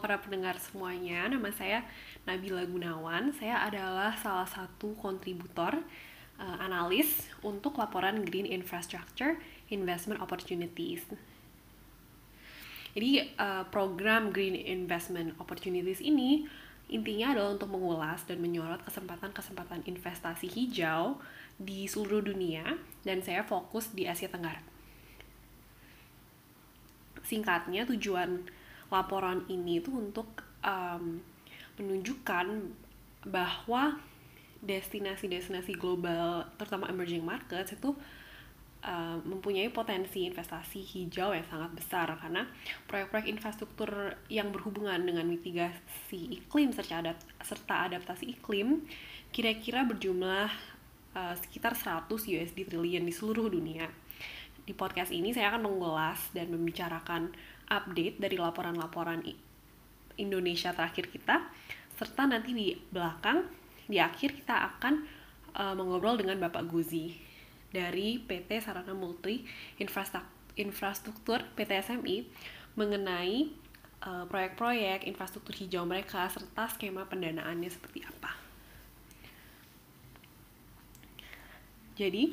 para pendengar semuanya, nama saya Nabila Gunawan. Saya adalah salah satu kontributor uh, analis untuk laporan Green Infrastructure Investment Opportunities. Jadi uh, program Green Investment Opportunities ini intinya adalah untuk mengulas dan menyorot kesempatan-kesempatan investasi hijau di seluruh dunia dan saya fokus di Asia Tenggara. Singkatnya tujuan laporan ini itu untuk um, menunjukkan bahwa destinasi-destinasi global terutama emerging markets itu uh, mempunyai potensi investasi hijau yang sangat besar karena proyek-proyek infrastruktur yang berhubungan dengan mitigasi iklim serta serta adaptasi iklim kira-kira berjumlah uh, sekitar 100 USD triliun di seluruh dunia. Di podcast ini saya akan mengulas dan membicarakan update dari laporan-laporan Indonesia terakhir kita serta nanti di belakang di akhir kita akan uh, mengobrol dengan Bapak Guzi dari PT Sarana Multi Infrastruktur PT SMI mengenai uh, proyek-proyek infrastruktur hijau mereka serta skema pendanaannya seperti apa. Jadi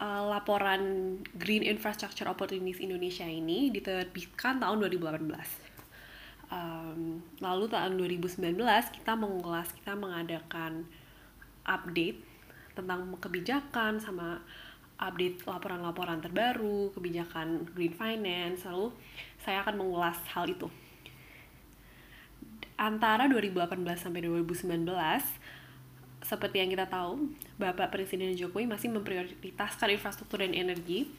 uh, laporan Green Infrastructure Opportunities Indonesia ini diterbitkan tahun 2018. Um, lalu tahun 2019 kita mengulas, kita mengadakan update tentang kebijakan sama update laporan-laporan terbaru, kebijakan green finance, lalu saya akan mengulas hal itu. Antara 2018 sampai 2019, seperti yang kita tahu, Bapak Presiden Jokowi masih memprioritaskan infrastruktur dan energi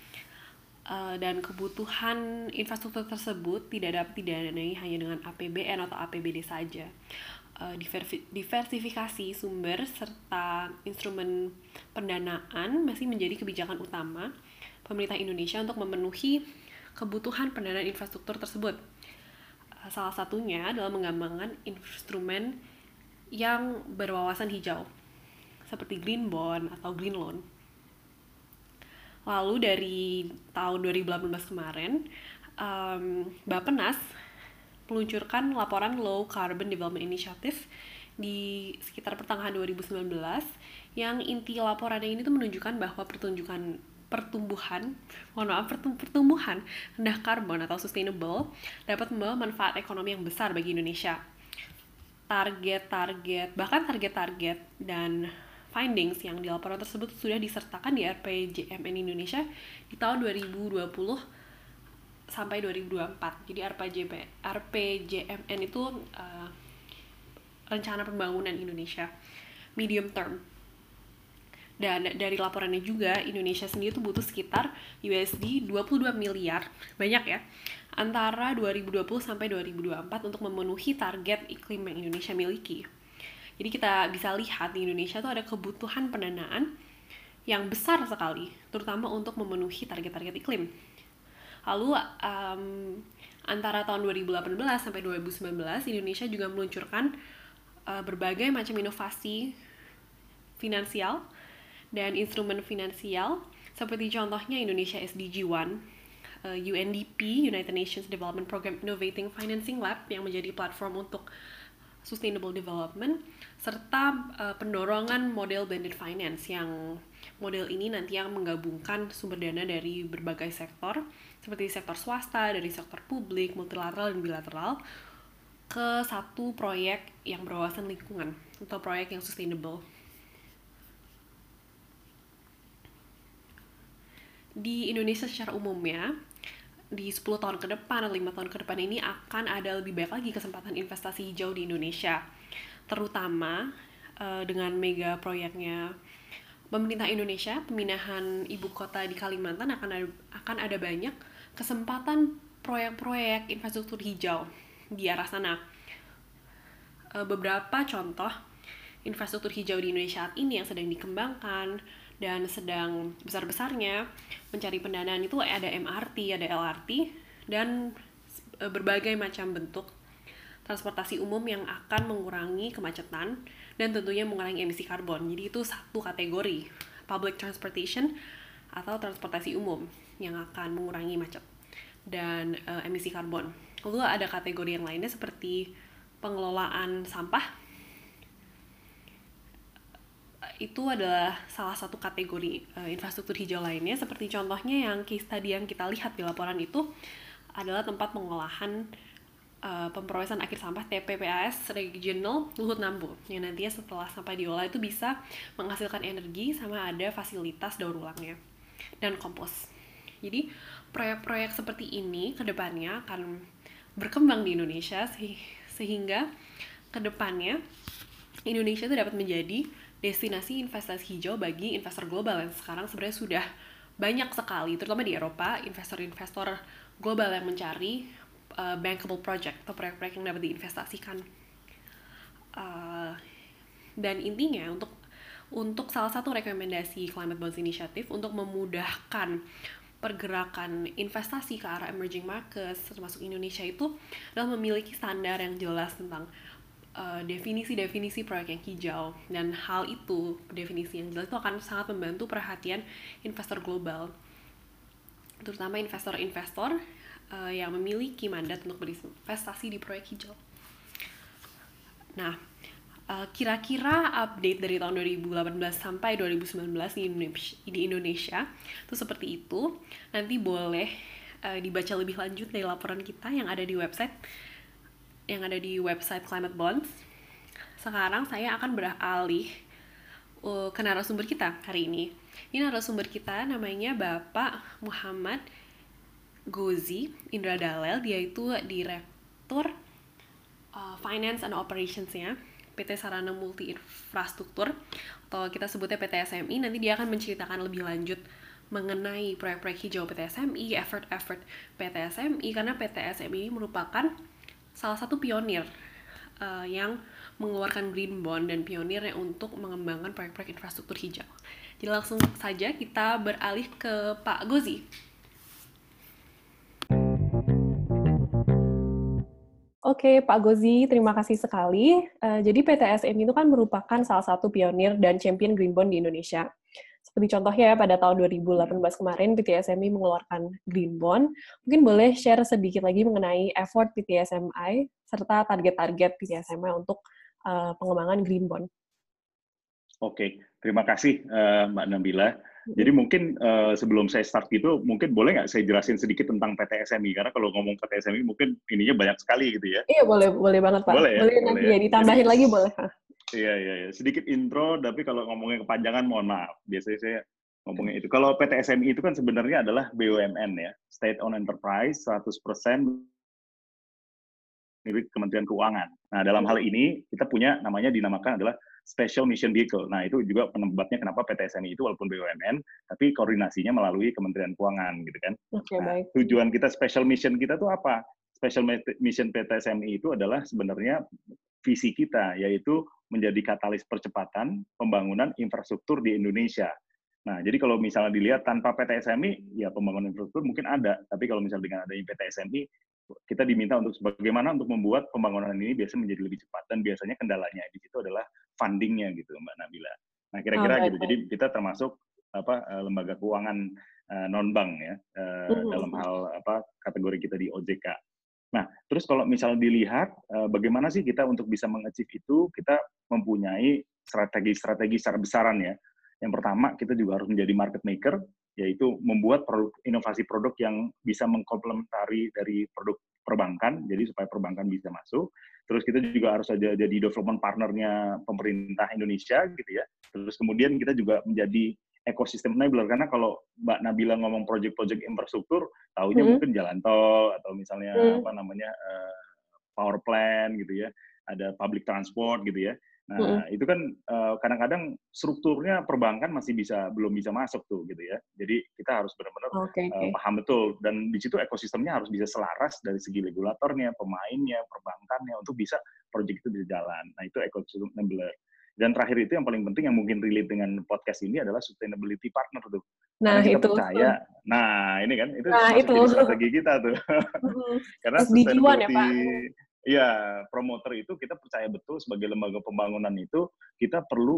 uh, dan kebutuhan infrastruktur tersebut tidak dapat didanai hanya dengan APBN atau APBD saja. Uh, diversifikasi sumber serta instrumen pendanaan masih menjadi kebijakan utama pemerintah Indonesia untuk memenuhi kebutuhan pendanaan infrastruktur tersebut. Uh, salah satunya adalah mengembangkan instrumen yang berwawasan hijau seperti green bond atau green loan. Lalu dari tahun 2018 kemarin, um, Bapenas meluncurkan laporan Low Carbon Development Initiative di sekitar pertengahan 2019 yang inti laporannya ini tuh menunjukkan bahwa pertunjukan pertumbuhan, mohon maaf, pertumbuhan rendah karbon atau sustainable dapat membawa manfaat ekonomi yang besar bagi Indonesia target-target bahkan target-target dan findings yang di laporan tersebut sudah disertakan di RPJMN Indonesia di tahun 2020 sampai 2024. Jadi RPJP, RPJMN itu uh, rencana pembangunan Indonesia medium term. Dan dari laporannya juga Indonesia sendiri itu butuh sekitar USD 22 miliar, banyak ya, antara 2020 sampai 2024 untuk memenuhi target iklim yang Indonesia miliki. Jadi kita bisa lihat di Indonesia tuh ada kebutuhan pendanaan yang besar sekali, terutama untuk memenuhi target-target iklim. Lalu um, antara tahun 2018 sampai 2019 Indonesia juga meluncurkan uh, berbagai macam inovasi finansial dan instrumen finansial seperti contohnya Indonesia SDG 1 uh, UNDP United Nations Development Program Innovating Financing Lab yang menjadi platform untuk sustainable development serta uh, pendorongan model blended finance yang model ini nanti yang menggabungkan sumber dana dari berbagai sektor seperti sektor swasta, dari sektor publik, multilateral dan bilateral ke satu proyek yang berwawasan lingkungan atau proyek yang sustainable. Di Indonesia secara umumnya, di 10 tahun ke depan atau 5 tahun ke depan ini akan ada lebih banyak lagi kesempatan investasi hijau di Indonesia. Terutama uh, dengan mega proyeknya pemerintah Indonesia, pemindahan ibu kota di Kalimantan akan ada, akan ada banyak kesempatan proyek-proyek infrastruktur hijau di arah sana. Uh, beberapa contoh infrastruktur hijau di Indonesia saat ini yang sedang dikembangkan dan sedang besar-besarnya mencari pendanaan itu ada MRT, ada LRT, dan e, berbagai macam bentuk transportasi umum yang akan mengurangi kemacetan dan tentunya mengurangi emisi karbon. Jadi itu satu kategori public transportation atau transportasi umum yang akan mengurangi macet dan uh, emisi karbon. Lalu ada kategori yang lainnya seperti pengelolaan sampah. Itu adalah salah satu kategori uh, infrastruktur hijau lainnya. Seperti contohnya yang case tadi yang kita lihat di laporan itu adalah tempat pengolahan uh, pemrosesan akhir sampah TPPAS Regional Luhut Nambo yang nantinya setelah sampah diolah itu bisa menghasilkan energi sama ada fasilitas daur ulangnya dan kompos. Jadi proyek-proyek seperti ini ke depannya akan berkembang di Indonesia sehingga ke depannya Indonesia itu dapat menjadi destinasi investasi hijau bagi investor global yang sekarang sebenarnya sudah banyak sekali terutama di Eropa investor-investor global yang mencari uh, bankable project atau proyek-proyek yang dapat diinvestasikan. Uh, dan intinya untuk untuk salah satu rekomendasi Climate Bonds Initiative untuk memudahkan pergerakan investasi ke arah emerging markets termasuk Indonesia itu adalah memiliki standar yang jelas tentang uh, definisi-definisi proyek yang hijau dan hal itu definisi yang jelas itu akan sangat membantu perhatian investor global terutama investor-investor uh, yang memiliki mandat untuk berinvestasi di proyek hijau. Nah, Eh, kira-kira uh, update dari tahun 2018 sampai 2019 di Indonesia, di Indonesia itu seperti itu. Nanti boleh uh, dibaca lebih lanjut dari laporan kita yang ada di website yang ada di website Climate Bonds. Sekarang saya akan beralih uh, ke narasumber kita hari ini. Ini narasumber kita namanya Bapak Muhammad Gozi Indra Dalel. Dia itu direktur uh, Finance and Operations-nya PT Sarana Multi Infrastruktur atau kita sebutnya PT SMI nanti dia akan menceritakan lebih lanjut mengenai proyek-proyek hijau PT SMI, effort-effort PT SMI karena PT SMI merupakan salah satu pionir uh, yang mengeluarkan green bond dan pionirnya untuk mengembangkan proyek-proyek infrastruktur hijau. Jadi langsung saja kita beralih ke Pak Gozi. Oke, Pak Gozi, terima kasih sekali. Uh, jadi PTSM itu kan merupakan salah satu pionir dan champion Green Bond di Indonesia. Seperti contohnya ya, pada tahun 2018 kemarin PTSMI mengeluarkan Green Bond. Mungkin boleh share sedikit lagi mengenai effort PTSMI serta target-target PTSMI untuk uh, pengembangan Green Bond. Oke, terima kasih uh, Mbak Nabila. Jadi mungkin uh, sebelum saya start gitu, mungkin boleh nggak saya jelasin sedikit tentang PT SMI? Karena kalau ngomong PT SMI mungkin ininya banyak sekali gitu ya. Iya boleh, boleh banget Pak. Boleh, ya? boleh nanti ya, ya ditambahin Jadi, lagi boleh. Iya, iya, iya. Sedikit intro, tapi kalau ngomongnya kepanjangan mohon maaf. Biasanya saya ngomongnya itu. Kalau PT SMI itu kan sebenarnya adalah BUMN ya, State Owned Enterprise, 100% milik Kementerian Keuangan. Nah, dalam hal ini kita punya namanya dinamakan adalah Special Mission Vehicle. Nah, itu juga penyebabnya kenapa PT SMI itu walaupun BUMN, tapi koordinasinya melalui Kementerian Keuangan, gitu kan. Okay, nah, baik. Tujuan kita Special Mission kita tuh apa? Special Mission PT SMI itu adalah sebenarnya visi kita, yaitu menjadi katalis percepatan pembangunan infrastruktur di Indonesia. Nah, jadi kalau misalnya dilihat tanpa PT SMI, ya pembangunan infrastruktur mungkin ada. Tapi kalau misalnya dengan adanya PT SMI, kita diminta untuk bagaimana untuk membuat pembangunan ini biasa menjadi lebih cepat dan biasanya kendalanya di situ adalah fundingnya gitu Mbak Nabila. Nah kira-kira oh, gitu. Jadi kita termasuk apa eh, lembaga keuangan uh, non bank ya uh, uh dalam hal apa kategori kita di OJK. Nah terus kalau misalnya dilihat uh, bagaimana sih kita untuk bisa mengachieve itu kita mempunyai strategi-strategi secara besaran ya. Yang pertama kita juga harus menjadi market maker yaitu membuat produk, inovasi produk yang bisa mengkomplementari dari produk perbankan, jadi supaya perbankan bisa masuk. Terus kita juga harus jadi development partnernya pemerintah Indonesia gitu ya. Terus kemudian kita juga menjadi ekosistem enabler karena kalau Mbak Nabila ngomong project-project infrastruktur, tahunya hmm. mungkin jalan tol atau misalnya hmm. apa namanya uh, power plant gitu ya, ada public transport gitu ya. Nah, hmm. itu kan uh, kadang-kadang strukturnya perbankan masih bisa belum bisa masuk tuh gitu ya. Jadi kita harus benar-benar okay, okay. Uh, paham betul dan di situ ekosistemnya harus bisa selaras dari segi regulatornya, pemainnya, perbankannya untuk bisa proyek itu bisa jalan. Nah, itu ekosistem enabler. Dan terakhir itu yang paling penting yang mungkin relate dengan podcast ini adalah sustainability partner tuh. Nah, Karena kita itu. percaya. Nah, ini kan itu nah, itu. strategi kita tuh. Karena sustainability ya, Pak ya promoter itu kita percaya betul sebagai lembaga pembangunan itu kita perlu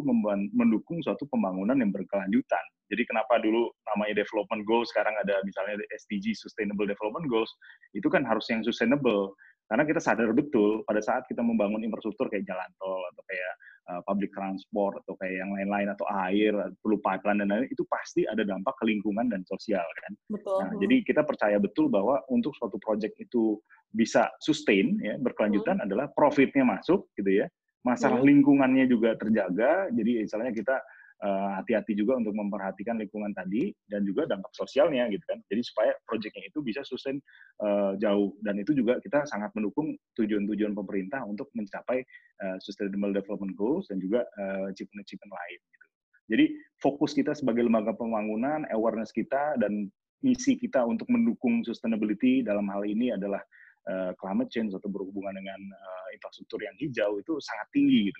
mendukung suatu pembangunan yang berkelanjutan. Jadi kenapa dulu namanya development goals sekarang ada misalnya SDG Sustainable Development Goals itu kan harus yang sustainable karena kita sadar betul pada saat kita membangun infrastruktur kayak jalan tol atau kayak uh, public transport atau kayak yang lain-lain atau air, perlu pipeline dan lain-lain itu pasti ada dampak ke lingkungan dan sosial kan. Betul. Nah, jadi kita percaya betul bahwa untuk suatu project itu bisa sustain ya berkelanjutan hmm. adalah profitnya masuk gitu ya. Masalah hmm. lingkungannya juga terjaga. Jadi misalnya kita Eh, hati-hati uh, juga untuk memperhatikan lingkungan tadi dan juga dampak sosialnya gitu kan. Jadi supaya proyeknya itu bisa sustain uh, jauh dan itu juga kita sangat mendukung tujuan-tujuan pemerintah untuk mencapai uh, sustainable development goals dan juga achievement-achievement lain gitu. Jadi fokus kita sebagai lembaga pembangunan, awareness kita dan misi kita untuk mendukung sustainability dalam hal ini adalah uh, climate change atau berhubungan dengan uh, infrastruktur yang hijau itu sangat tinggi gitu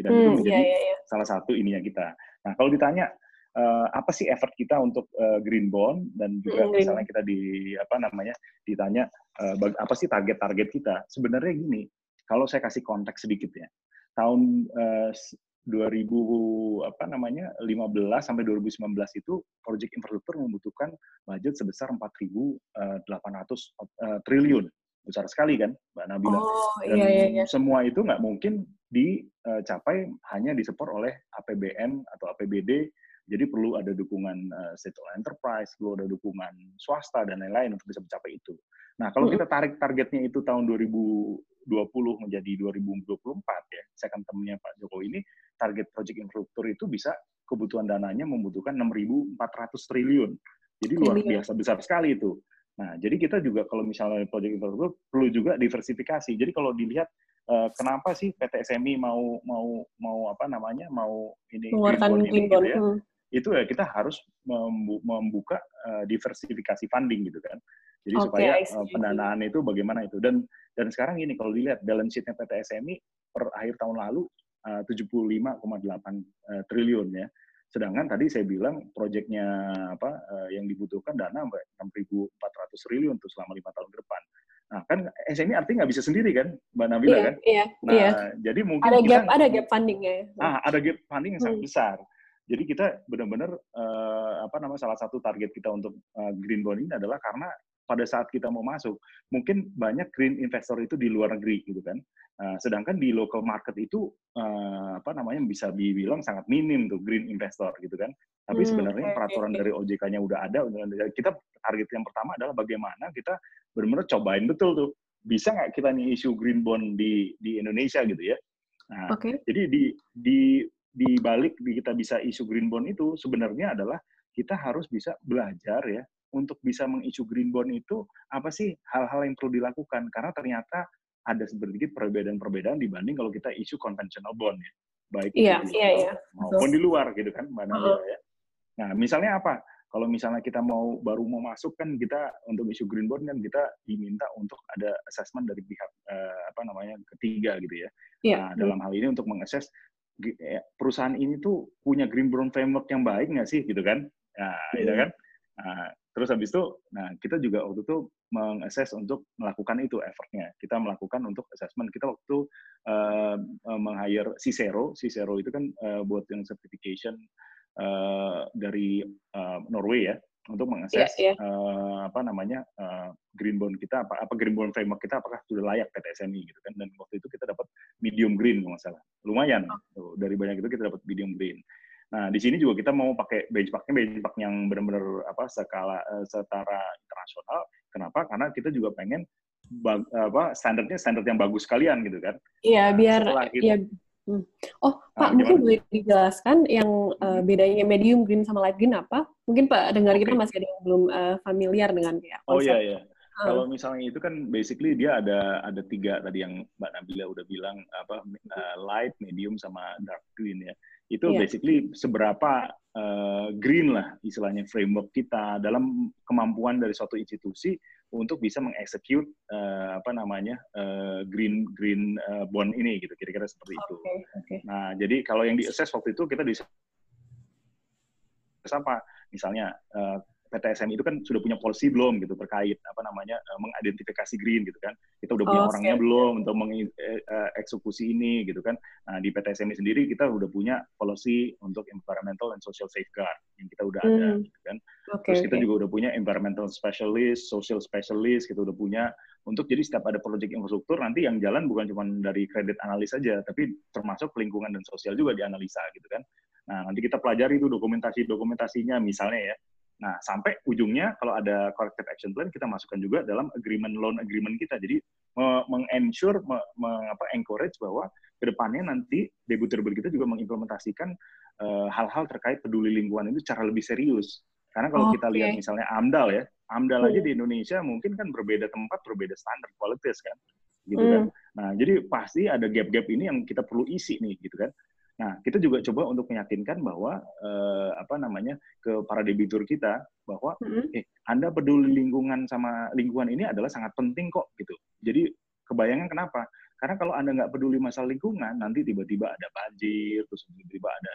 dan hmm, itu menjadi yeah, yeah, yeah. salah satu ininya kita. Nah, kalau ditanya uh, apa sih effort kita untuk uh, green bond dan juga mm, misalnya kita di apa namanya ditanya uh, apa sih target-target kita? Sebenarnya gini, kalau saya kasih konteks sedikit ya. Tahun uh, 2000 apa namanya 15 sampai 2019 itu proyek infrastruktur membutuhkan budget sebesar 4.800 uh, triliun besar sekali kan Mbak Nabila oh, dan iya, iya, iya. semua itu nggak mungkin dicapai hanya disupport oleh APBN atau APBD. Jadi perlu ada dukungan uh, state enterprise, perlu ada dukungan swasta dan lain-lain untuk bisa mencapai itu. Nah, kalau kita tarik targetnya itu tahun 2020 menjadi 2024 ya, second term-nya Pak Jokowi ini target project infrastruktur itu bisa kebutuhan dananya membutuhkan 6.400 triliun. Jadi luar biasa besar sekali itu. Nah, jadi kita juga kalau misalnya project infrastruktur perlu juga diversifikasi. Jadi kalau dilihat uh, kenapa sih PT SMI mau mau mau apa namanya mau ini mengeluarkan ini, gitu ya, hmm. itu ya kita harus membuka uh, diversifikasi funding gitu kan. Jadi okay, supaya uh, pendanaan itu bagaimana itu dan dan sekarang ini kalau dilihat balance sheet-nya PT SMI per akhir tahun lalu uh, 75,8 uh, triliun ya. Sedangkan tadi saya bilang proyeknya apa uh, yang dibutuhkan dana 6.400 triliun untuk selama lima tahun ke depan. Nah, kan SME artinya nggak bisa sendiri kan, Mbak Nabila iya, kan? Iya, nah, iya. jadi mungkin ada gap ada gap fundingnya. Ya? Ah, ada gap funding yang sangat hmm. besar. Jadi kita benar-benar uh, apa nama salah satu target kita untuk uh, green bond ini adalah karena pada saat kita mau masuk, mungkin banyak green investor itu di luar negeri gitu kan. Uh, sedangkan di local market itu uh, apa namanya bisa dibilang sangat minim tuh green investor gitu kan. Tapi hmm, sebenarnya okay, peraturan okay. dari OJK-nya udah ada. Kita target yang pertama adalah bagaimana kita benar-benar cobain betul tuh bisa nggak kita nih isu green bond di di Indonesia gitu ya. Nah, okay. jadi di di di balik kita bisa isu green bond itu sebenarnya adalah kita harus bisa belajar ya untuk bisa mengisu green bond itu apa sih hal-hal yang perlu dilakukan? Karena ternyata ada sedikit perbedaan-perbedaan dibanding kalau kita isu conventional bond ya. Baik yeah, itu yeah, yeah. maupun di luar gitu kan mbak Nadia ya. Nah misalnya apa? Kalau misalnya kita mau baru mau masuk kan kita untuk isu green bond kan kita diminta untuk ada assessment dari pihak uh, apa namanya ketiga gitu ya. Yeah. nah, dalam hal ini untuk mengakses ya, perusahaan ini tuh punya green bond framework yang baik nggak sih gitu kan? Nah, yeah. ya kan? Nah, Terus habis itu, nah kita juga waktu itu mengakses untuk melakukan itu effortnya. Kita melakukan untuk assessment. Kita waktu itu uh, meng-hire Cicero. Cicero itu kan uh, buat yang certification uh, dari uh, Norway ya untuk mengakses yeah, yeah. Uh, apa namanya uh, green bond kita apa apa green bond framework kita apakah sudah layak PT SMI gitu kan dan waktu itu kita dapat medium green kalau nggak salah lumayan oh. dari banyak itu kita dapat medium green Nah, di sini juga kita mau pakai benchmarknya benchmark yang benar-benar apa skala uh, setara internasional. Kenapa? Karena kita juga pengen bag, apa standarnya standar yang bagus sekalian gitu kan. Iya, nah, biar itu, ya hmm. Oh, Pak, nah, mungkin boleh dijelaskan yang uh, bedanya medium green sama light green apa? Mungkin Pak dengar okay. kita masih ada yang belum uh, familiar dengan ya, konsep. Oh iya iya. Hmm. Kalau misalnya itu kan basically dia ada ada tiga tadi yang Mbak Nabila udah bilang apa uh, light, medium sama dark green ya itu yeah. basically seberapa uh, green lah istilahnya framework kita dalam kemampuan dari suatu institusi untuk bisa mengeksekut uh, apa namanya uh, green green uh, bond ini gitu kira-kira seperti okay, itu. Okay. Nah jadi kalau yang di assess waktu itu kita di apa misalnya uh, PTSM itu kan sudah punya policy belum gitu terkait apa namanya uh, mengidentifikasi green gitu kan. Kita udah punya oh, orangnya okay. belum untuk mengeksekusi ini gitu kan. Nah, di PTSM sendiri kita udah punya policy untuk environmental and social safeguard yang kita udah hmm. ada gitu kan. Okay, Terus kita okay. juga udah punya environmental specialist, social specialist, kita udah punya untuk jadi setiap ada proyek infrastruktur nanti yang jalan bukan cuma dari kredit analis saja, tapi termasuk lingkungan dan sosial juga dianalisa gitu kan. Nah, nanti kita pelajari itu dokumentasi-dokumentasinya misalnya ya. Nah, sampai ujungnya kalau ada corrective action plan kita masukkan juga dalam agreement loan agreement kita. Jadi meng-ensure, mengapa encourage bahwa ke depannya nanti debuter-debuter kita juga mengimplementasikan uh, hal-hal terkait peduli lingkungan itu secara lebih serius. Karena kalau okay. kita lihat misalnya AMDAL ya, AMDAL aja di Indonesia mungkin kan berbeda tempat, berbeda standar kualitas kan. Gitu kan. Hmm. Nah, jadi pasti ada gap-gap ini yang kita perlu isi nih gitu kan. Nah, kita juga coba untuk meyakinkan bahwa eh, apa namanya ke para debitur kita bahwa mm-hmm. eh Anda peduli lingkungan sama lingkungan ini adalah sangat penting kok gitu. Jadi kebayangan kenapa? Karena kalau Anda nggak peduli masalah lingkungan, nanti tiba-tiba ada banjir, terus tiba-tiba ada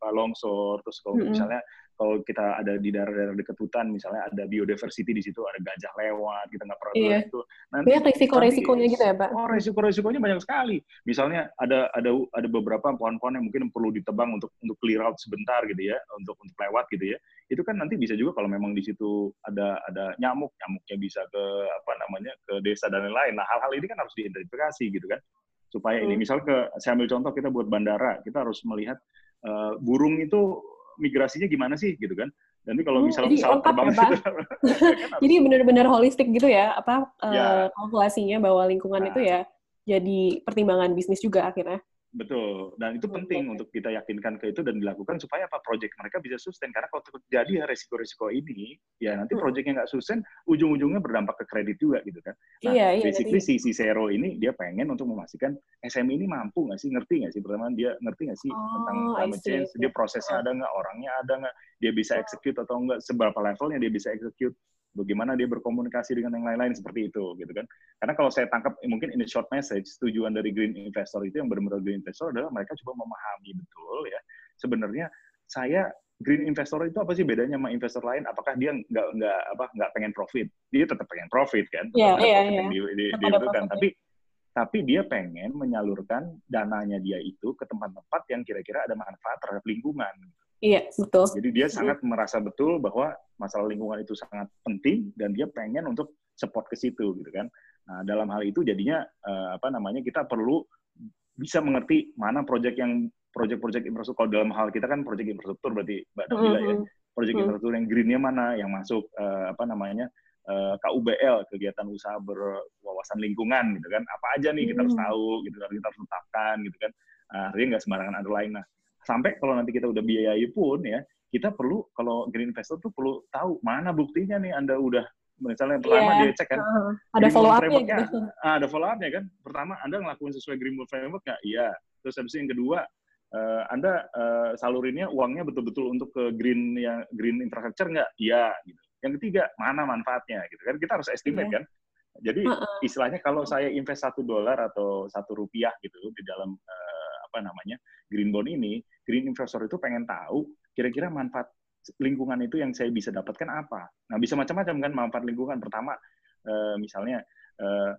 apa longsor, terus kalau mm-hmm. misalnya kalau kita ada di daerah-daerah dekat hutan, misalnya ada biodiversity di situ, ada gajah lewat, kita nggak pernah iya. itu. Nanti banyak risiko-risikonya gitu ya, Pak? Oh, risiko-risikonya banyak sekali. Misalnya ada ada ada beberapa pohon-pohon yang mungkin perlu ditebang untuk untuk clear out sebentar gitu ya, untuk untuk lewat gitu ya. Itu kan nanti bisa juga kalau memang di situ ada ada nyamuk, nyamuknya bisa ke apa namanya ke desa dan lain-lain. Nah, hal-hal ini kan harus diidentifikasi gitu kan supaya hmm. ini misal ke saya ambil contoh kita buat bandara kita harus melihat uh, burung itu migrasinya gimana sih gitu kan nanti kalau misalnya hmm, pesawat terbang ya, gitu, jadi benar-benar holistik gitu ya apa ya. uh, kalkulasinya bahwa lingkungan nah. itu ya jadi pertimbangan bisnis juga akhirnya Betul, dan itu penting okay. untuk kita yakinkan ke itu dan dilakukan supaya apa? Proyek mereka bisa sustain. Karena kalau terjadi resiko-resiko ini, ya nanti proyeknya nggak sustain, ujung-ujungnya berdampak ke kredit juga gitu kan. Nah, iya, iya, basically si, si Zero ini dia pengen untuk memastikan SME ini mampu nggak sih, ngerti nggak sih? Pertama dia ngerti nggak sih oh, tentang climate change, dia prosesnya ada nggak, orangnya ada nggak, dia bisa execute atau nggak, seberapa levelnya dia bisa execute bagaimana dia berkomunikasi dengan yang lain-lain seperti itu gitu kan. Karena kalau saya tangkap mungkin ini short message tujuan dari green investor itu yang benar-benar green investor adalah mereka coba memahami betul ya. Sebenarnya saya green investor itu apa sih bedanya sama investor lain? Apakah dia nggak nggak apa nggak pengen profit? Dia tetap pengen profit kan? Yeah, yeah, yeah. di, di, di, itu kan tapi tapi dia pengen menyalurkan dananya dia itu ke tempat-tempat yang kira-kira ada manfaat terhadap lingkungan Iya, betul. Jadi dia sangat merasa betul bahwa masalah lingkungan itu sangat penting dan dia pengen untuk support ke situ gitu kan. Nah, dalam hal itu jadinya uh, apa namanya kita perlu bisa mengerti mana proyek yang proyek-proyek infrastruktur kalau dalam hal kita kan proyek infrastruktur berarti Mbak Nabila mm -hmm. ya. Proyek mm -hmm. infrastruktur yang greennya mana yang masuk uh, apa namanya uh, eh, KUBL kegiatan usaha berwawasan lingkungan gitu kan. Apa aja nih kita harus tahu gitu kan kita harus tetapkan gitu kan. Nah, artinya nggak sembarangan ada lain. Nah, sampai kalau nanti kita udah biayai pun ya kita perlu kalau green investor tuh perlu tahu mana buktinya nih anda udah misalnya yang pertama yeah. dia cek kan uh, ada follow up-nya gitu. ah, ada follow up-nya kan? Pertama anda ngelakuin sesuai green framework nggak? Iya. Terus habis yang kedua uh, anda uh, salurinnya uangnya betul-betul untuk ke green yang green infrastructure nggak? Iya gitu. Yang ketiga mana manfaatnya gitu kan? Kita harus estimate yeah. kan? Jadi uh -uh. istilahnya kalau saya invest satu dolar atau satu rupiah gitu di dalam uh, apa namanya green bond ini green investor itu pengen tahu kira-kira manfaat lingkungan itu yang saya bisa dapatkan apa. Nah, bisa macam-macam kan manfaat lingkungan. Pertama, eh, misalnya eh,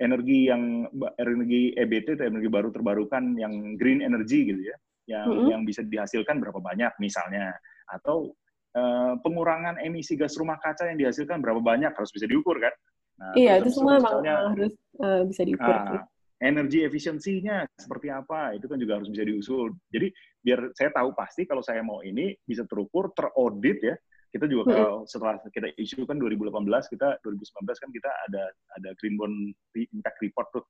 energi yang energi EBT atau energi baru terbarukan yang green energy gitu ya, yang mm -hmm. yang bisa dihasilkan berapa banyak misalnya, atau eh, pengurangan emisi gas rumah kaca yang dihasilkan berapa banyak harus bisa diukur kan. Nah, iya, itu semua memang harus uh, bisa diukur. Nah, energi efisiensinya seperti apa itu kan juga harus bisa diusul. Jadi biar saya tahu pasti kalau saya mau ini bisa terukur, teraudit ya. Kita juga kalau setelah kita isu kan 2018 kita 2019 kan kita ada ada green bond impact report tuh.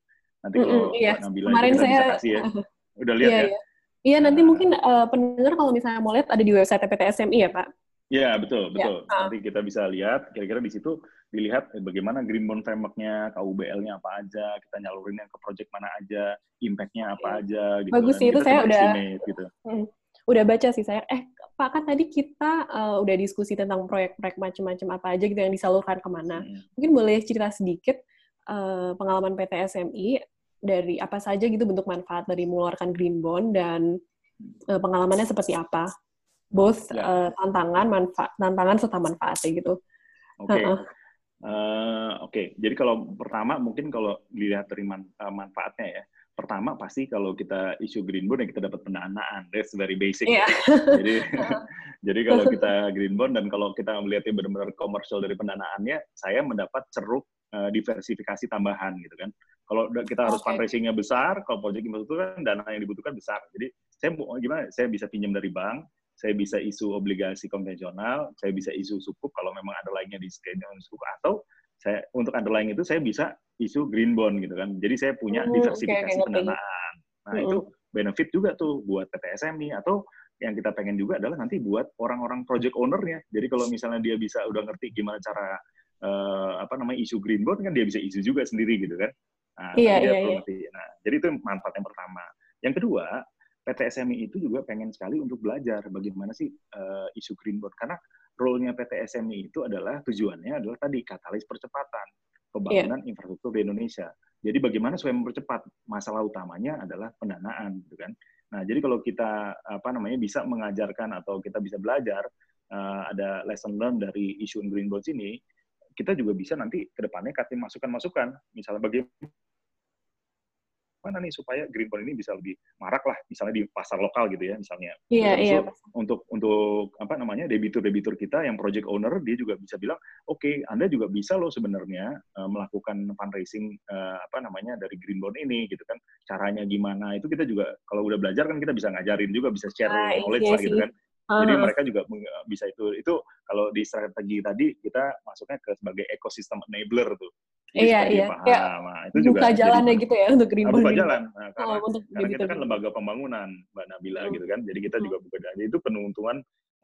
Nanti kalau mm, iya. Nabila kemarin saya kasih ya. Udah lihat iya, ya? Iya, iya nanti nah. mungkin uh, pendengar kalau misalnya mau lihat ada di website PTSMI ya, Pak. Iya, betul, ya, betul. Ya. Nanti kita bisa lihat kira-kira di situ dilihat eh, bagaimana green bond framework-nya, KUBL-nya apa aja, kita nyalurinnya ke project mana aja, impact-nya apa iya. aja gitu. Bagus sih itu saya udah gitu. Hmm, udah baca sih saya. Eh, Pak kan tadi kita uh, udah diskusi tentang proyek-proyek macam-macam apa aja gitu yang disalurkan ke mana. Hmm. Mungkin boleh cerita sedikit uh, pengalaman PT SMI dari apa saja gitu bentuk manfaat dari mengeluarkan green bond dan uh, pengalamannya seperti apa? both ya. uh, tantangan manfaat tantangan serta manfaatnya gitu. Oke. Okay. Uh -uh. Uh, Oke, okay. jadi kalau pertama mungkin kalau dilihat dari man, uh, manfaatnya ya, pertama pasti kalau kita isu green bond ya kita dapat pendanaan, that's very basic. Yeah. jadi jadi kalau kita green bond dan kalau kita melihatnya benar-benar komersial dari pendanaannya, saya mendapat ceruk uh, diversifikasi tambahan gitu kan. Kalau kita harus okay. fundraisingnya besar, kalau project itu kan dana yang dibutuhkan besar. Jadi saya gimana? Saya bisa pinjam dari bank, saya bisa isu obligasi konvensional, saya bisa isu sukuk kalau memang ada lainnya di skenario sukuk atau saya untuk underlying itu saya bisa isu green bond gitu kan. Jadi saya punya hmm, diversifikasi okay, pendanaan. Nah, hmm. itu benefit juga tuh buat PTSMI atau yang kita pengen juga adalah nanti buat orang-orang project owner-nya. Jadi kalau misalnya dia bisa udah ngerti gimana cara uh, apa namanya isu green bond kan dia bisa isu juga sendiri gitu kan. Nah, iya, iya, iya. Nah, jadi itu manfaat yang pertama. Yang kedua, PTSMI itu juga pengen sekali untuk belajar bagaimana sih uh, isu green bond karena role-nya PT SMI itu adalah tujuannya adalah tadi katalis percepatan pembangunan yeah. infrastruktur di Indonesia. Jadi bagaimana supaya mempercepat masalah utamanya adalah pendanaan, gitu kan? Nah, jadi kalau kita apa namanya bisa mengajarkan atau kita bisa belajar uh, ada lesson learn dari isu green bonds ini, kita juga bisa nanti ke depannya kasih masukan-masukan, misalnya bagaimana mana nih supaya green bond ini bisa lebih marak lah misalnya di pasar lokal gitu ya misalnya iya iya untuk untuk apa namanya debitur debitur kita yang project owner dia juga bisa bilang oke okay, anda juga bisa loh sebenarnya uh, melakukan fundraising uh, apa namanya dari green bond ini gitu kan caranya gimana itu kita juga kalau udah belajar kan kita bisa ngajarin juga bisa share ah, knowledge iya lah gitu kan Uh. Jadi mereka juga bisa itu. Itu kalau di strategi tadi kita masuknya ke sebagai ekosistem enabler tuh. Jadi iya, iya. Paham. Ya, nah, itu buka juga jalannya jadi, gitu ya untuk green Buka jalan. Nah, karena, oh, untuk karena kita kan lembaga pembangunan, Mbak Nabila hmm. gitu kan. Jadi kita hmm. juga buka jalan. Itu penuntuan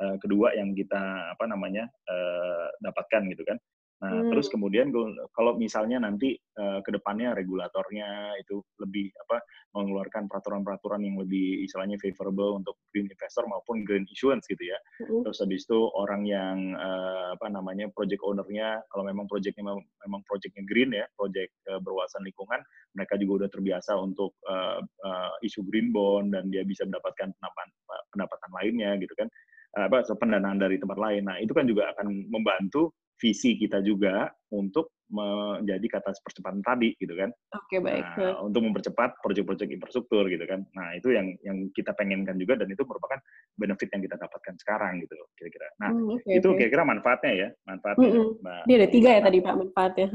uh, kedua yang kita apa namanya uh, dapatkan gitu kan. Nah, hmm. terus kemudian kalau misalnya nanti uh, ke depannya regulatornya itu lebih apa mengeluarkan peraturan-peraturan yang lebih istilahnya favorable untuk green investor maupun green issuance gitu ya. Hmm. Terus habis itu orang yang uh, apa namanya project ownernya kalau memang projectnya memang projectnya green ya, project uh, berwawasan lingkungan, mereka juga udah terbiasa untuk uh, uh, isu green bond dan dia bisa mendapatkan pendapatan pendapatan lainnya gitu kan apa pendanaan dari tempat lain. Nah, itu kan juga akan membantu visi kita juga untuk menjadi kata percepatan tadi gitu kan. Oke okay, baik. Nah, untuk mempercepat proyek-proyek infrastruktur gitu kan. Nah itu yang yang kita pengenkan juga dan itu merupakan benefit yang kita dapatkan sekarang gitu kira-kira. Nah hmm, okay, itu okay. kira-kira manfaatnya ya manfaatnya. Mm -hmm. Mbak, Dia ada tiga ya tadi pak manfaatnya.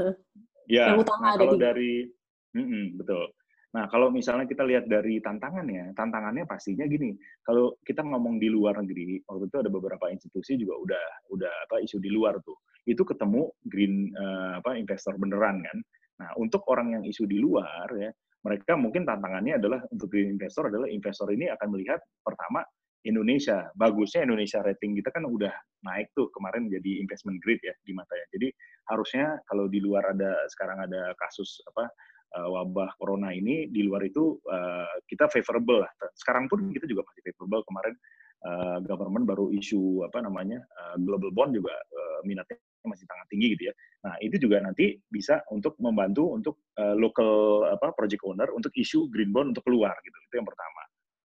Ya. Yang utama nah, ada kalau tiga. dari mm -mm, betul. Nah, kalau misalnya kita lihat dari tantangannya, tantangannya pastinya gini. Kalau kita ngomong di luar negeri, waktu itu ada beberapa institusi juga udah udah apa isu di luar tuh. Itu ketemu green uh, apa investor beneran kan. Nah, untuk orang yang isu di luar ya, mereka mungkin tantangannya adalah untuk green investor adalah investor ini akan melihat pertama Indonesia. Bagusnya Indonesia rating kita kan udah naik tuh kemarin jadi investment grade ya di mata ya. Jadi harusnya kalau di luar ada sekarang ada kasus apa uh, wabah corona ini di luar itu uh, kita favorable lah. Sekarang pun kita juga masih favorable. Kemarin uh, government baru isu apa namanya uh, global bond juga uh, minatnya masih sangat tinggi gitu ya. Nah itu juga nanti bisa untuk membantu untuk uh, local apa project owner untuk isu green bond untuk keluar gitu. Itu yang pertama.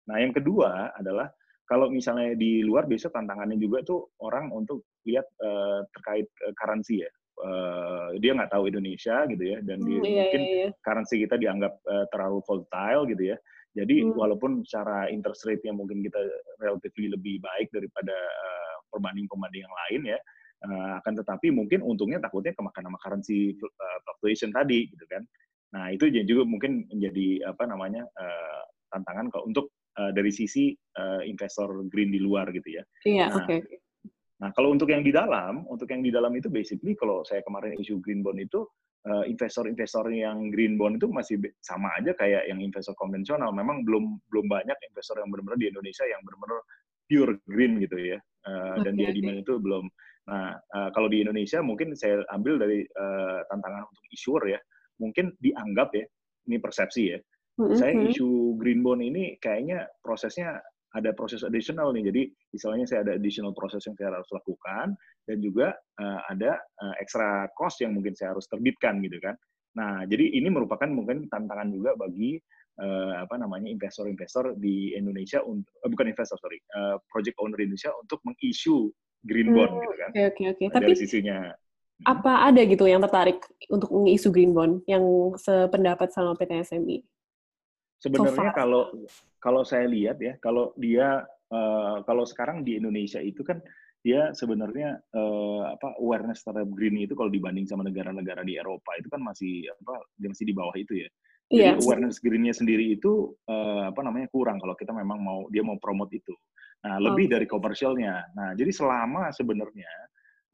Nah yang kedua adalah kalau misalnya di luar biasa tantangannya juga tuh orang untuk lihat uh, terkait uh, currency ya uh, dia nggak tahu Indonesia gitu ya dan dia, hmm, iya, mungkin iya, iya. currency kita dianggap uh, terlalu volatile gitu ya jadi hmm. walaupun secara interest rate-nya mungkin kita relatif lebih baik daripada uh, perbanding-perbanding yang lain ya uh, akan tetapi mungkin untungnya takutnya kemakan sama currency uh, fluctuation tadi gitu kan nah itu juga mungkin menjadi apa namanya uh, tantangan kalau untuk uh, dari sisi uh, investor green di luar gitu ya iya nah, oke okay Nah, kalau untuk yang di dalam, untuk yang di dalam itu basically kalau saya kemarin isu green bond itu uh, investor-investor yang green bond itu masih sama aja kayak yang investor konvensional. Memang belum belum banyak investor yang benar-benar di Indonesia yang benar-benar pure green gitu ya. Uh, okay, dan dia demand itu belum. Nah, uh, kalau di Indonesia mungkin saya ambil dari uh, tantangan untuk issuer ya. Mungkin dianggap ya, ini persepsi ya. Mm -hmm. Saya isu green bond ini kayaknya prosesnya ada proses additional nih. Jadi misalnya saya ada additional proses yang saya harus lakukan dan juga uh, ada uh, extra cost yang mungkin saya harus terbitkan gitu kan. Nah, jadi ini merupakan mungkin tantangan juga bagi uh, apa namanya investor-investor di Indonesia untuk uh, bukan investor sorry uh, project owner Indonesia untuk mengisu green bond hmm, gitu kan. Oke okay, oke okay, oke. Okay. Tapi dari sisinya hmm. apa ada gitu yang tertarik untuk mengisu green bond yang sependapat sama PT SMI? Sebenarnya so kalau kalau saya lihat ya, kalau dia uh, kalau sekarang di Indonesia itu kan dia sebenarnya uh, apa awareness terhadap green itu kalau dibanding sama negara-negara di Eropa itu kan masih apa dia masih di bawah itu ya. Jadi yeah. awareness greennya sendiri itu uh, apa namanya kurang kalau kita memang mau dia mau promote itu. Nah, lebih dari komersialnya. Nah, jadi selama sebenarnya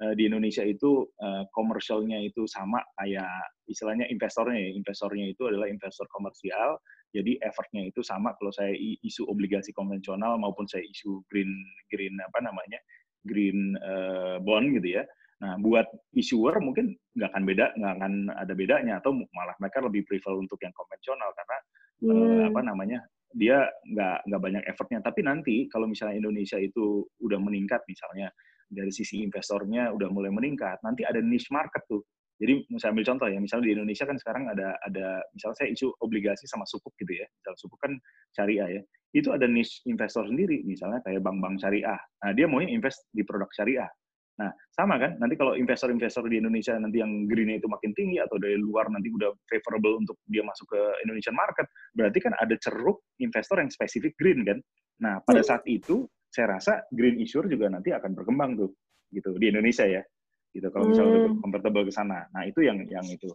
uh, di Indonesia itu uh, komersialnya itu sama kayak istilahnya investornya ya. Investornya itu adalah investor komersial. Jadi effortnya itu sama kalau saya isu obligasi konvensional maupun saya isu green green apa namanya green uh, bond gitu ya. Nah, buat issuer mungkin nggak akan beda, nggak akan ada bedanya atau malah mereka lebih prefer untuk yang konvensional karena hmm. uh, apa namanya dia nggak nggak banyak effortnya. Tapi nanti kalau misalnya Indonesia itu udah meningkat misalnya dari sisi investornya udah mulai meningkat, nanti ada niche market tuh. Jadi saya ambil contoh ya, misalnya di Indonesia kan sekarang ada ada misalnya saya isu obligasi sama sukuk gitu ya, misalnya sukuk kan syariah ya, itu ada niche investor sendiri, misalnya kayak bank-bank syariah. Nah dia maunya invest di produk syariah. Nah, sama kan? Nanti kalau investor-investor di Indonesia nanti yang green itu makin tinggi atau dari luar nanti udah favorable untuk dia masuk ke Indonesian market, berarti kan ada ceruk investor yang spesifik green kan? Nah, pada saat itu saya rasa green issuer juga nanti akan berkembang tuh gitu di Indonesia ya. Gitu kalau misalnya hmm. convertible ke sana. Nah, itu yang yang itu.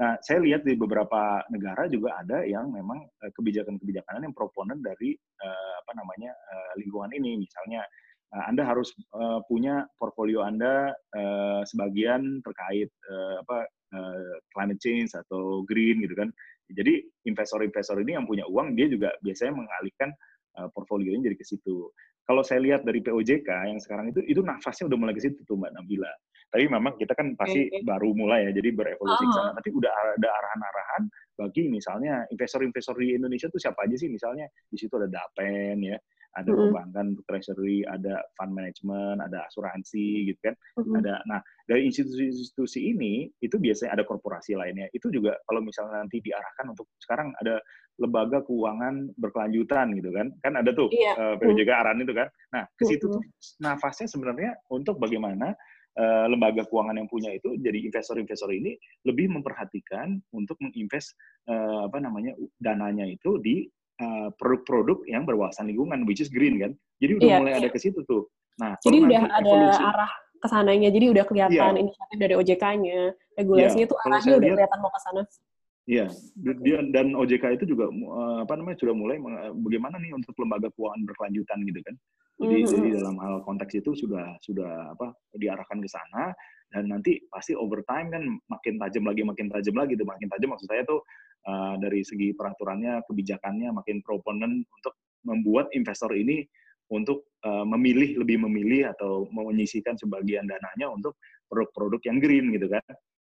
Nah, saya lihat di beberapa negara juga ada yang memang eh, kebijakan-kebijakan yang proponen dari uh, apa namanya uh, lingkungan ini, misalnya Nah, Anda harus uh, punya portfolio Anda uh, sebagian terkait uh, apa uh, climate change atau green gitu kan. Jadi investor-investor ini yang punya uang dia juga biasanya mengalihkan uh, portfolionya jadi ke situ. Kalau saya lihat dari POJK yang sekarang itu itu nafasnya udah mulai ke situ tuh Mbak Nabila. Tapi memang kita kan pasti okay. baru mulai ya, jadi berevolusi uh -huh. ke sana. Tapi udah ada arahan-arahan bagi misalnya investor-investor di Indonesia tuh siapa aja sih? Misalnya di situ ada Dapen ya, ada mm -hmm. perbankan untuk treasury, ada fund management, ada asuransi gitu kan. Mm -hmm. Ada nah, dari institusi-institusi ini itu biasanya ada korporasi lainnya. Itu juga kalau misalnya nanti diarahkan untuk sekarang ada lembaga keuangan berkelanjutan gitu kan. Kan ada tuh yeah. uh, POJK mm -hmm. Aran itu kan. Nah, ke situ mm -hmm. tuh nafasnya sebenarnya untuk bagaimana uh, lembaga keuangan yang punya itu jadi investor-investor ini lebih memperhatikan untuk menginvest uh, apa namanya dananya itu di Eh, produk-produk yang berwawasan lingkungan, which is green kan. Jadi udah iya, mulai iya. ada ke situ tuh. Nah, jadi udah ada evolusi, arah ke sananya. Jadi udah kelihatan iya. inisiatif dari OJK-nya, regulasinya iya. tuh arahnya udah kelihatan mau ke sana. Iya, dia dan OJK itu juga eh, apa namanya sudah mulai bagaimana nih untuk lembaga keuangan berkelanjutan gitu kan. Jadi, mm -hmm. jadi dalam hal konteks itu sudah sudah apa diarahkan ke sana dan nanti pasti over time kan makin tajam lagi makin tajam lagi tuh makin tajam maksud saya tuh uh, dari segi peraturannya, kebijakannya makin proponen untuk membuat investor ini untuk uh, memilih lebih memilih atau menyisikan sebagian dananya untuk produk-produk yang green gitu kan.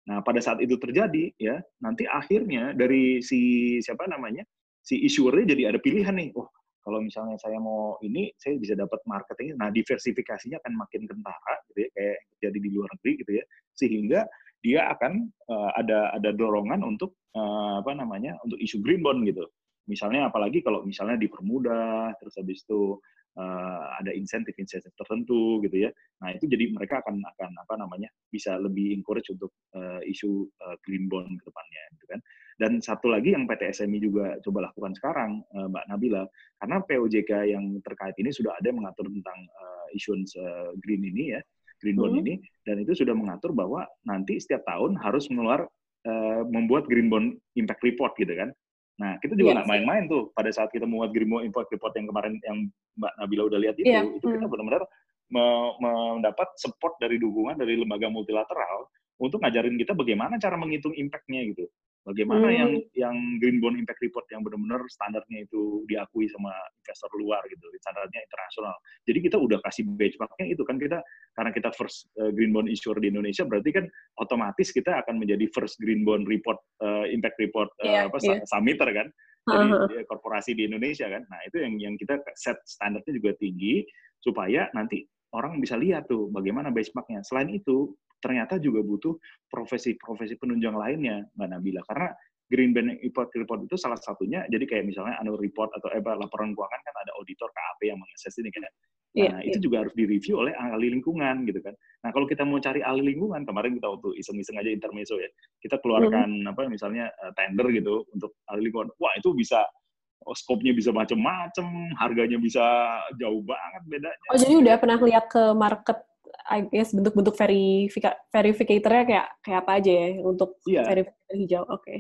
Nah, pada saat itu terjadi ya, nanti akhirnya dari si siapa namanya? si issuernya jadi ada pilihan nih. Oh, kalau misalnya saya mau ini, saya bisa dapat marketing. Nah, diversifikasinya akan makin kentara gitu ya, kayak jadi di luar negeri gitu ya. Sehingga dia akan uh, ada ada dorongan untuk uh, apa namanya untuk isu green bond gitu. Misalnya apalagi kalau misalnya dipermudah terus habis itu uh, ada insentif-insentif tertentu gitu ya. Nah, itu jadi mereka akan akan apa namanya bisa lebih encourage untuk uh, isu uh, green bond ke depannya gitu kan. Dan satu lagi yang PT SMI juga coba lakukan sekarang uh, Mbak Nabila karena POJK yang terkait ini sudah ada mengatur tentang uh, issuance uh, green ini ya green bond hmm. ini dan itu sudah mengatur bahwa nanti setiap tahun harus mengeluar uh, membuat green bond impact report gitu kan. Nah, kita juga iya nggak yeah, main-main tuh pada saat kita membuat bond impact report yang kemarin yang Mbak Nabila udah lihat itu, yeah. itu kita hmm. benar-benar mendapat support dari dukungan dari lembaga multilateral untuk ngajarin kita bagaimana cara menghitung impact-nya gitu. Bagaimana hmm. yang yang Green Bond Impact Report yang benar-benar standarnya itu diakui sama investor luar gitu, standarnya internasional. Jadi kita udah kasih benchmarknya itu kan kita karena kita first uh, Green Bond issuer di Indonesia berarti kan otomatis kita akan menjadi first Green Bond Report uh, Impact Report uh, yeah, apa yeah. submitter kan dari uh -huh. korporasi di Indonesia kan. Nah itu yang yang kita set standarnya juga tinggi supaya nanti orang bisa lihat tuh bagaimana benchmarknya. Selain itu ternyata juga butuh profesi-profesi penunjang lainnya, Mbak Nabila. Karena green bond report report itu salah satunya jadi kayak misalnya annual report atau eh, laporan keuangan kan ada auditor KAP yang mengakses ini kan. Iya, nah, yeah, itu yeah. juga harus direview oleh ahli lingkungan gitu kan. Nah, kalau kita mau cari ahli lingkungan, kemarin kita waktu iseng-iseng aja intermezzo ya, kita keluarkan mm. apa misalnya uh, tender gitu untuk ahli lingkungan. Wah, itu bisa oh, skopnya bisa macam-macam, harganya bisa jauh banget bedanya. Oh, jadi udah pernah lihat ke market I guess bentuk-bentuk verifika verificatornya kayak kayak apa aja ya untuk yeah. verifikator hijau. Oke. Okay.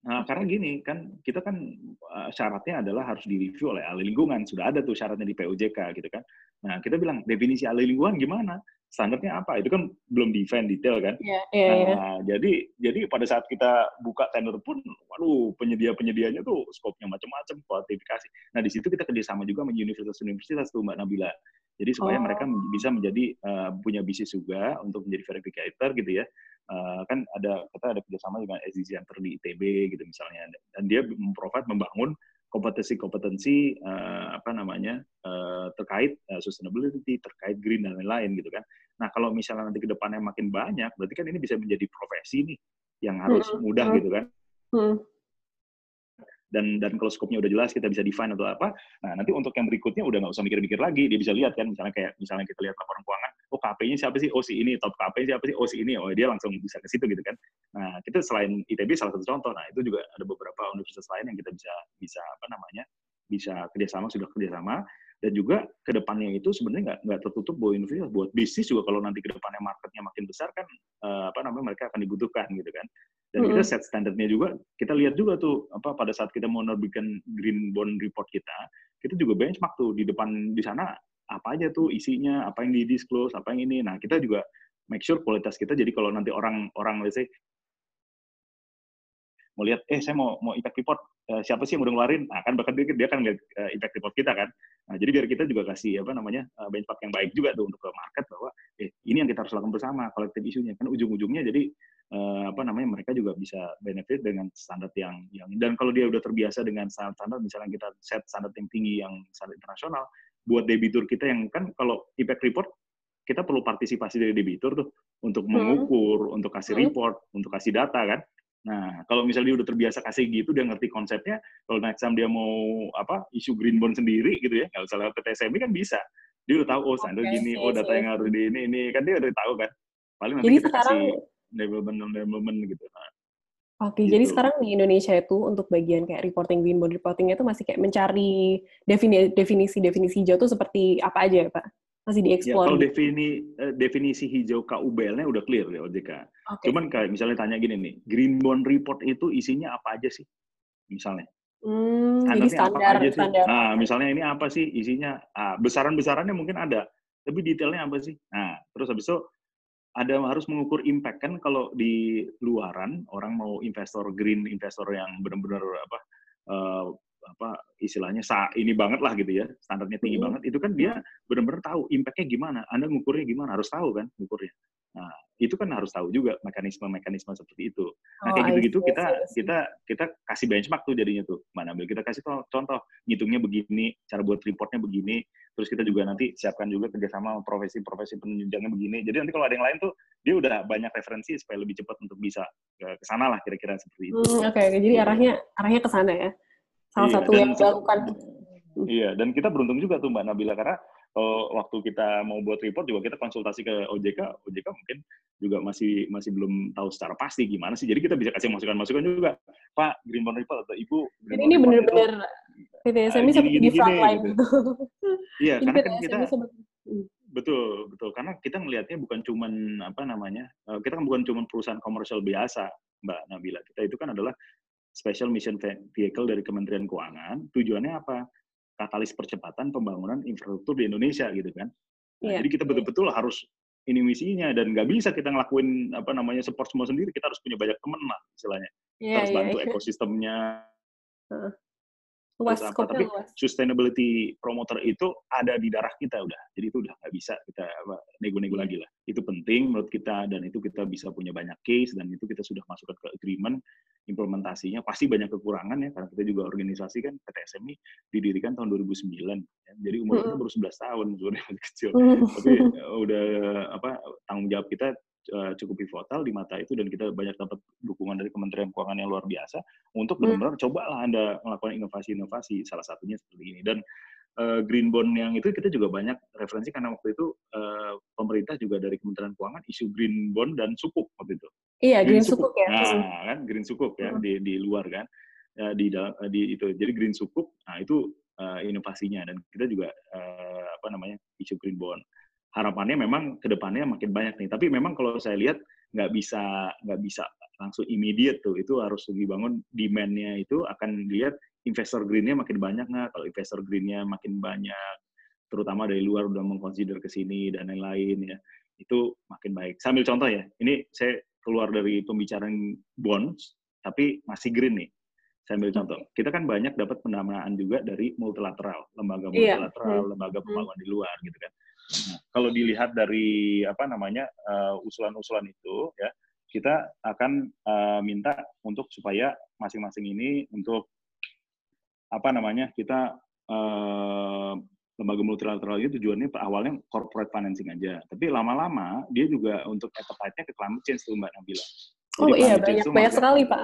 Nah, karena gini kan kita kan uh, syaratnya adalah harus direview oleh ahli lingkungan. Sudah ada tuh syaratnya di POJK gitu kan. Nah, kita bilang definisi ahli lingkungan gimana? Standarnya apa? Itu kan belum define detail kan. Yeah, yeah, nah, yeah. jadi jadi pada saat kita buka tender pun, waduh penyedia-penyedianya tuh skopnya macam-macam, kualifikasi. Nah, di situ kita kerjasama juga sama universitas-universitas tuh Mbak Nabila. Jadi supaya oh. mereka bisa menjadi uh, punya bisnis juga untuk menjadi verificator gitu ya uh, kan ada kita ada kerjasama dengan SDG Center di ITB gitu misalnya dan dia memprovide membangun kompetensi-kompetensi uh, apa namanya uh, terkait uh, sustainability terkait green dan lain-lain gitu kan nah kalau misalnya nanti ke depannya makin banyak berarti kan ini bisa menjadi profesi nih yang harus hmm. mudah hmm. gitu kan hmm dan dan kalau skopnya udah jelas kita bisa define atau apa. Nah nanti untuk yang berikutnya udah nggak usah mikir-mikir lagi dia bisa lihat kan misalnya kayak misalnya kita lihat laporan keuangan oh KP-nya siapa sih? Oh si ini. Top KP siapa sih? Oh si ini. Oh dia langsung bisa ke situ gitu kan. Nah kita selain ITB salah satu contoh. Nah itu juga ada beberapa universitas lain yang kita bisa bisa apa namanya bisa kerjasama sudah kerjasama. Dan juga ke depannya itu sebenarnya nggak nggak tertutup buat universitas. Buat bisnis juga kalau nanti ke depannya marketnya makin besar kan uh, apa namanya mereka akan dibutuhkan gitu kan dan mm-hmm. kita set standarnya juga kita lihat juga tuh apa pada saat kita mau nerbitkan green bond report kita kita juga benchmark tuh di depan di sana apa aja tuh isinya apa yang di disclose apa yang ini. Nah kita juga make sure kualitas kita jadi kalau nanti orang orang let's say mau lihat eh saya mau mau impact report uh, siapa sih yang udah ngeluarin? Nah kan bahkan dia, dia kan lihat uh, impact report kita kan. Nah jadi biar kita juga kasih apa namanya uh, benchmark yang baik juga tuh untuk ke market bahwa eh ini yang kita harus lakukan bersama kolektif isunya kan ujung-ujungnya jadi uh, apa namanya mereka juga bisa benefit dengan standar yang yang dan kalau dia udah terbiasa dengan standar misalnya kita set standar yang tinggi yang standar internasional buat debitur kita yang kan kalau impact report kita perlu partisipasi dari debitur tuh untuk hmm. mengukur, hmm. untuk kasih hmm. report, hmm. untuk kasih data kan. Nah, kalau misalnya dia udah terbiasa kasih gitu, dia ngerti konsepnya, kalau next time dia mau apa isu green bond sendiri gitu ya, nggak usah lewat PTSMI kan bisa. Dia udah tahu, oh standar okay, gini, oh data yang harus di ini, ini. Kan dia udah tahu kan. Paling nanti jadi kita sekarang, kasih development, development gitu. Nah, Oke, gitu. jadi sekarang di Indonesia itu untuk bagian kayak reporting green bond reportingnya itu masih kayak mencari definisi-definisi hijau itu seperti apa aja ya Pak? masih dieksplor. Ya, kalau defini, eh, definisi hijau KUBL-nya udah clear ya OJK. Okay. Cuman kayak misalnya tanya gini nih, Green Bond Report itu isinya apa aja sih? Misalnya. Hmm, jadi standar, apa aja standar. Sih? Nah, misalnya ini apa sih isinya? Ah, besaran-besarannya mungkin ada, tapi detailnya apa sih? Nah, terus habis itu ada harus mengukur impact. Kan kalau di luaran orang mau investor green investor yang benar-benar apa uh, apa istilahnya sa ini banget lah gitu ya standarnya tinggi hmm. banget itu kan dia benar-benar tahu impactnya gimana. Anda ngukurnya gimana? Harus tahu kan ngukurnya. Nah itu kan harus tahu juga mekanisme-mekanisme seperti itu. Nah kayak oh, gitu-gitu kita kita kita kasih benchmark tuh jadinya tuh. Mana ambil kita kasih contoh ngitungnya begini cara buat reportnya begini terus kita juga nanti siapkan juga kerjasama profesi-profesi penunjangnya begini jadi nanti kalau ada yang lain tuh dia udah banyak referensi supaya lebih cepat untuk bisa ke sana lah kira-kira seperti itu. Hmm, Oke, okay, jadi gitu. arahnya arahnya ke sana ya salah iya, satu yang dilakukan. Iya, dan kita beruntung juga tuh Mbak Nabila karena uh, waktu kita mau buat report juga kita konsultasi ke OJK, OJK mungkin juga masih masih belum tahu secara pasti gimana sih. Jadi kita bisa kasih masukan-masukan juga, Pak Green Bond Report atau Ibu. Jadi ini benar-benar PTSM ini seperti di frontline gitu. Iya, karena kan kita hmm. betul betul karena kita melihatnya bukan cuman apa namanya, eh, kita kan bukan cuman perusahaan komersial biasa, Mbak Nabila. Kita itu kan adalah Special Mission Vehicle dari Kementerian Keuangan, tujuannya apa? Katalis percepatan pembangunan infrastruktur di Indonesia gitu kan. Nah, yeah. Jadi kita betul-betul harus ini misinya dan nggak bisa kita ngelakuin apa namanya support semua sendiri. Kita harus punya banyak teman lah istilahnya. Yeah, harus yeah, bantu yeah. ekosistemnya. Uh luas apa tapi luas. sustainability promoter itu ada di darah kita udah jadi itu udah nggak bisa kita nego-nego yeah. lagi lah itu penting menurut kita dan itu kita bisa punya banyak case dan itu kita sudah masukkan ke agreement implementasinya pasti banyak kekurangan ya karena kita juga organisasi kan PT SMI didirikan tahun 2009 ya. jadi umur kita baru 11 tahun sebenarnya kecil tapi uh, udah apa tanggung jawab kita uh, cukup pivotal di mata itu dan kita banyak dapat dukungan dari Kementerian Keuangan yang luar biasa untuk benar-benar cobalah anda melakukan inovasi-inovasi salah satunya seperti ini dan uh, green bond yang itu kita juga banyak referensi karena waktu itu uh, pemerintah juga dari Kementerian Keuangan isu green bond dan sukuk waktu itu. Iya, green, green sukuk, ya. Nah, kan green sukuk ya hmm. di di luar kan. Ya, di dalam di itu. Jadi green sukuk, nah itu uh, inovasinya dan kita juga uh, apa namanya isu green bond. Harapannya memang ke depannya makin banyak nih. Tapi memang kalau saya lihat nggak bisa nggak bisa langsung immediate tuh. Itu harus dibangun demand-nya itu akan dilihat investor greennya makin banyak nggak? Kalau investor greennya makin banyak, terutama dari luar udah mengconsider ke sini dan lain-lain ya, itu makin baik. Sambil contoh ya, ini saya keluar dari pembicaraan bonds, tapi masih green nih. Saya ambil contoh. Kita kan banyak dapat pendanaan juga dari multilateral, lembaga iya. multilateral, lembaga hmm. pembangunan di luar gitu kan. Kalau dilihat dari apa namanya uh, usulan-usulan itu ya, kita akan uh, minta untuk supaya masing-masing ini untuk apa namanya kita uh, lembaga multilateral itu tujuannya awalnya corporate financing aja, tapi lama-lama dia juga untuk appetite-nya ke climate change tuh Mbak Nabila. Oh iya banyak banyak sekali Pak.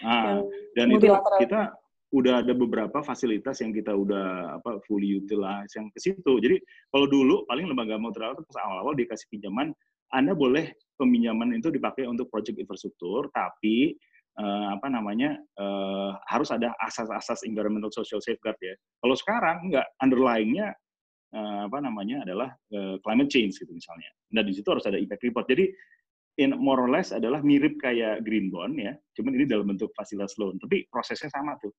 Nah, dan itu kita udah ada beberapa fasilitas yang kita udah apa fully utilize yang ke situ. Jadi kalau dulu paling lembaga multilateral pas awal-awal dikasih pinjaman, Anda boleh peminjaman itu dipakai untuk project infrastruktur, tapi uh, apa namanya uh, harus ada asas-asas environmental social safeguard ya. Kalau sekarang enggak underlyingnya uh, apa namanya adalah uh, climate change gitu misalnya. Nah di situ harus ada impact report. Jadi in more or less adalah mirip kayak green bond ya, cuman ini dalam bentuk fasilitas loan. Tapi prosesnya sama tuh.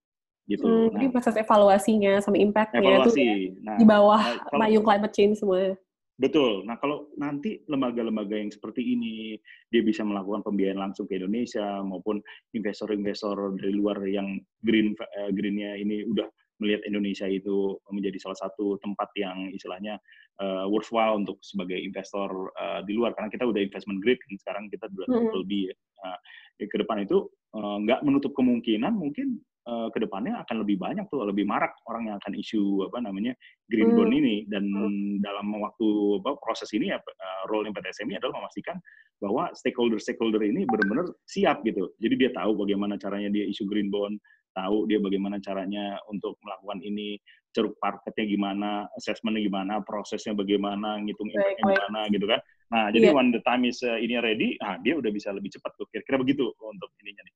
Gitu. Hmm, nah, jadi proses evaluasinya sama impactnya evaluasi. itu nah, di bawah nah, kalau, payung climate change semua. Betul. Nah, kalau nanti lembaga-lembaga yang seperti ini dia bisa melakukan pembiayaan langsung ke Indonesia maupun investor-investor dari luar yang green uh, greennya ini udah melihat Indonesia itu menjadi salah satu tempat yang istilahnya uh, worthwhile untuk sebagai investor uh, di luar karena kita udah investment grade kan sekarang kita udah triple B ya. Nah, ke depan itu nggak uh, menutup kemungkinan mungkin uh, ke depannya akan lebih banyak tuh, lebih marak orang yang akan isu apa namanya green bond hmm. ini dan hmm. dalam waktu apa, proses ini ya uh, role yang PTSMI adalah memastikan bahwa stakeholder-stakeholder ini benar-benar siap gitu. Jadi dia tahu bagaimana caranya dia isu green bond, tahu dia bagaimana caranya untuk melakukan ini, ceruk marketnya gimana, assessmentnya gimana, prosesnya bagaimana, ngitung impactnya gimana gitu kan. Nah, jadi yeah. when the time is uh, ini ready, ah dia udah bisa lebih cepat tuh. Kira-kira begitu untuk ininya nih.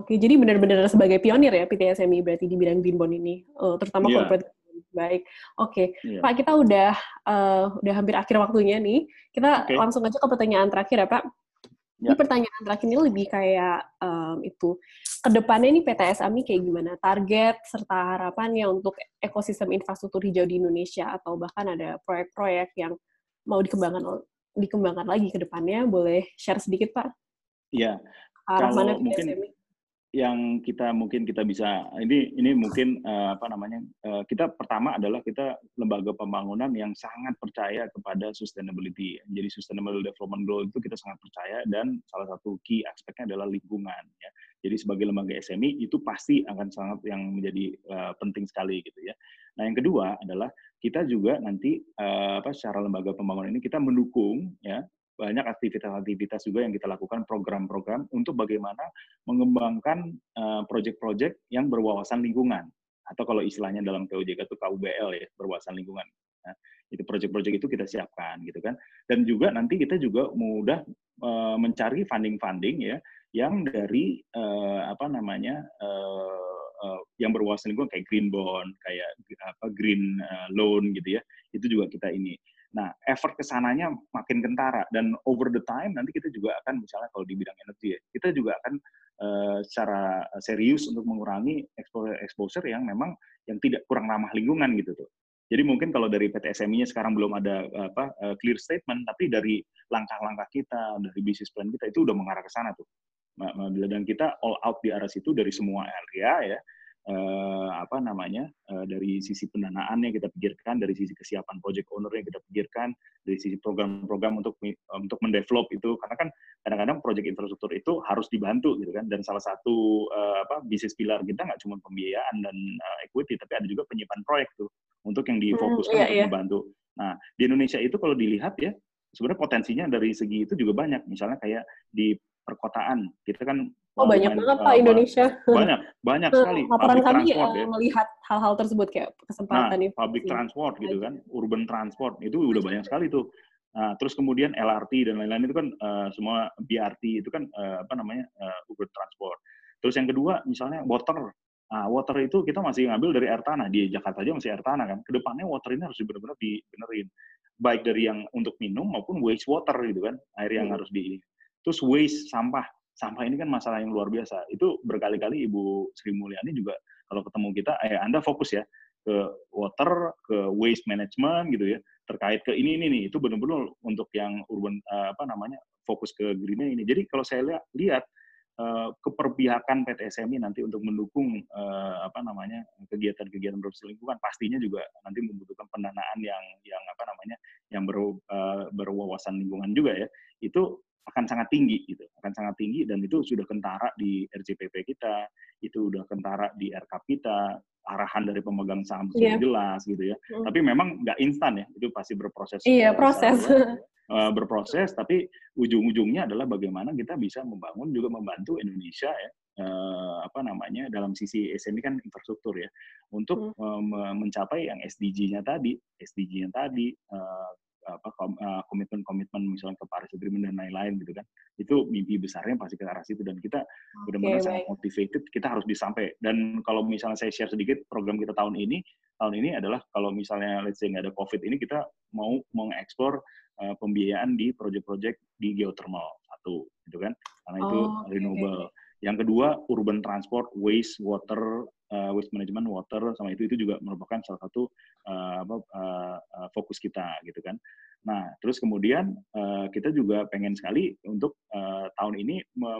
Oke, jadi benar-benar sebagai pionir ya PTSMI berarti di bidang green bond ini, uh, terutama yeah. corporate baik. Oke, okay. yeah. Pak kita udah uh, udah hampir akhir waktunya nih. Kita okay. langsung aja ke pertanyaan terakhir ya Pak. Yeah. Ini pertanyaan terakhir ini lebih kayak um, itu ke depannya ini PTSMI kayak gimana? Target serta harapannya untuk ekosistem infrastruktur hijau di Indonesia atau bahkan ada proyek-proyek yang mau dikembangkan dikembangkan lagi ke depannya, boleh share sedikit Pak? Iya. Arah mana PTSMI? Yang kita mungkin kita bisa ini ini mungkin uh, apa namanya uh, kita pertama adalah kita lembaga pembangunan yang sangat percaya kepada sustainability. Jadi sustainable development goal itu kita sangat percaya dan salah satu key aspeknya adalah lingkungan ya. Jadi sebagai lembaga SMI itu pasti akan sangat yang menjadi uh, penting sekali gitu ya. Nah yang kedua adalah kita juga nanti uh, apa secara lembaga pembangunan ini kita mendukung ya banyak aktivitas-aktivitas juga yang kita lakukan program-program untuk bagaimana mengembangkan uh, proyek-proyek yang berwawasan lingkungan atau kalau istilahnya dalam POJK itu KUBL ya berwawasan lingkungan. Nah, itu proyek-proyek itu kita siapkan gitu kan. Dan juga nanti kita juga mudah uh, mencari funding-funding ya yang dari uh, apa namanya yang berwawasan lingkungan kayak green bond, kayak apa green loan gitu ya. Itu juga kita ini. Nah, effort ke sananya makin kentara dan over the time nanti kita juga akan misalnya kalau di bidang energi ya, kita juga akan uh, secara serius untuk mengurangi exposure yang memang yang tidak kurang ramah lingkungan gitu tuh. Jadi mungkin kalau dari PT SMI-nya sekarang belum ada apa uh, clear statement, tapi dari langkah-langkah kita, dari bisnis plan kita itu udah mengarah ke sana tuh. Dan kita all out di arah situ dari semua area ya eh, apa namanya eh, dari sisi pendanaannya kita pikirkan, dari sisi kesiapan project owner-nya kita pikirkan, dari sisi program-program untuk untuk mendevelop itu karena kan kadang-kadang proyek infrastruktur itu harus dibantu gitu kan dan salah satu uh, apa bisnis pilar kita nggak cuma pembiayaan dan uh, equity tapi ada juga penyimpanan proyek tuh untuk yang difokuskan hmm, iya, untuk iya. membantu. Nah di Indonesia itu kalau dilihat ya sebenarnya potensinya dari segi itu juga banyak misalnya kayak di perkotaan kita kan Oh banyak banget Pak Indonesia. Banyak, banyak sekali. Laporan public kami transport, ya. melihat hal-hal tersebut kayak kesempatan nah, public transport gitu kan, urban transport itu udah banyak sekali tuh. Nah, terus kemudian LRT dan lain-lain itu kan uh, semua BRT itu kan uh, apa namanya uh, urban transport. Terus yang kedua misalnya water. Nah, water itu kita masih ngambil dari air tanah di Jakarta aja masih air tanah kan. Ke depannya water ini harus benar-benar dibenerin, baik dari yang untuk minum maupun waste water gitu kan, air yang hmm. harus di. Terus waste sampah sampah ini kan masalah yang luar biasa. Itu berkali-kali Ibu Sri Mulyani juga kalau ketemu kita, eh Anda fokus ya ke water, ke waste management gitu ya, terkait ke ini ini nih. Itu benar-benar untuk yang urban uh, apa namanya fokus ke greennya ini. Jadi kalau saya lihat, lihat uh, keperpihakan PT SMI nanti untuk mendukung uh, apa namanya kegiatan-kegiatan bersih lingkungan pastinya juga nanti membutuhkan pendanaan yang yang apa namanya yang ber, berwawasan lingkungan juga ya. Itu akan sangat tinggi gitu, akan sangat tinggi dan itu sudah kentara di RJPP kita, itu sudah kentara di RK kita, arahan dari pemegang saham sudah yeah. jelas gitu ya. Hmm. Tapi memang nggak instan ya, itu pasti berproses. Iya, yeah, proses. uh, berproses, tapi ujung-ujungnya adalah bagaimana kita bisa membangun juga membantu Indonesia ya, uh, apa namanya dalam sisi SME kan infrastruktur ya, untuk hmm. uh, mencapai yang SDG-nya tadi, SDG-nya tadi, apa eh, komitmen-komitmen misalnya ke Paris Agreement dan lain-lain gitu kan itu mimpi besarnya pasti ke arah situ dan kita okay, benar-benar sangat motivated kita harus bisa sampai. Dan kalau misalnya saya share sedikit program kita tahun ini tahun ini adalah kalau misalnya let's say nggak ada covid ini kita mau mengeksplor uh, pembiayaan di proyek-proyek di geothermal satu gitu kan. Karena itu oh, renewable. Okay. Yang kedua, urban transport, waste, water, uh, waste management, water, sama itu itu juga merupakan salah satu uh, apa, uh, uh, fokus kita gitu kan. Nah, terus kemudian uh, kita juga pengen sekali untuk uh, tahun ini me,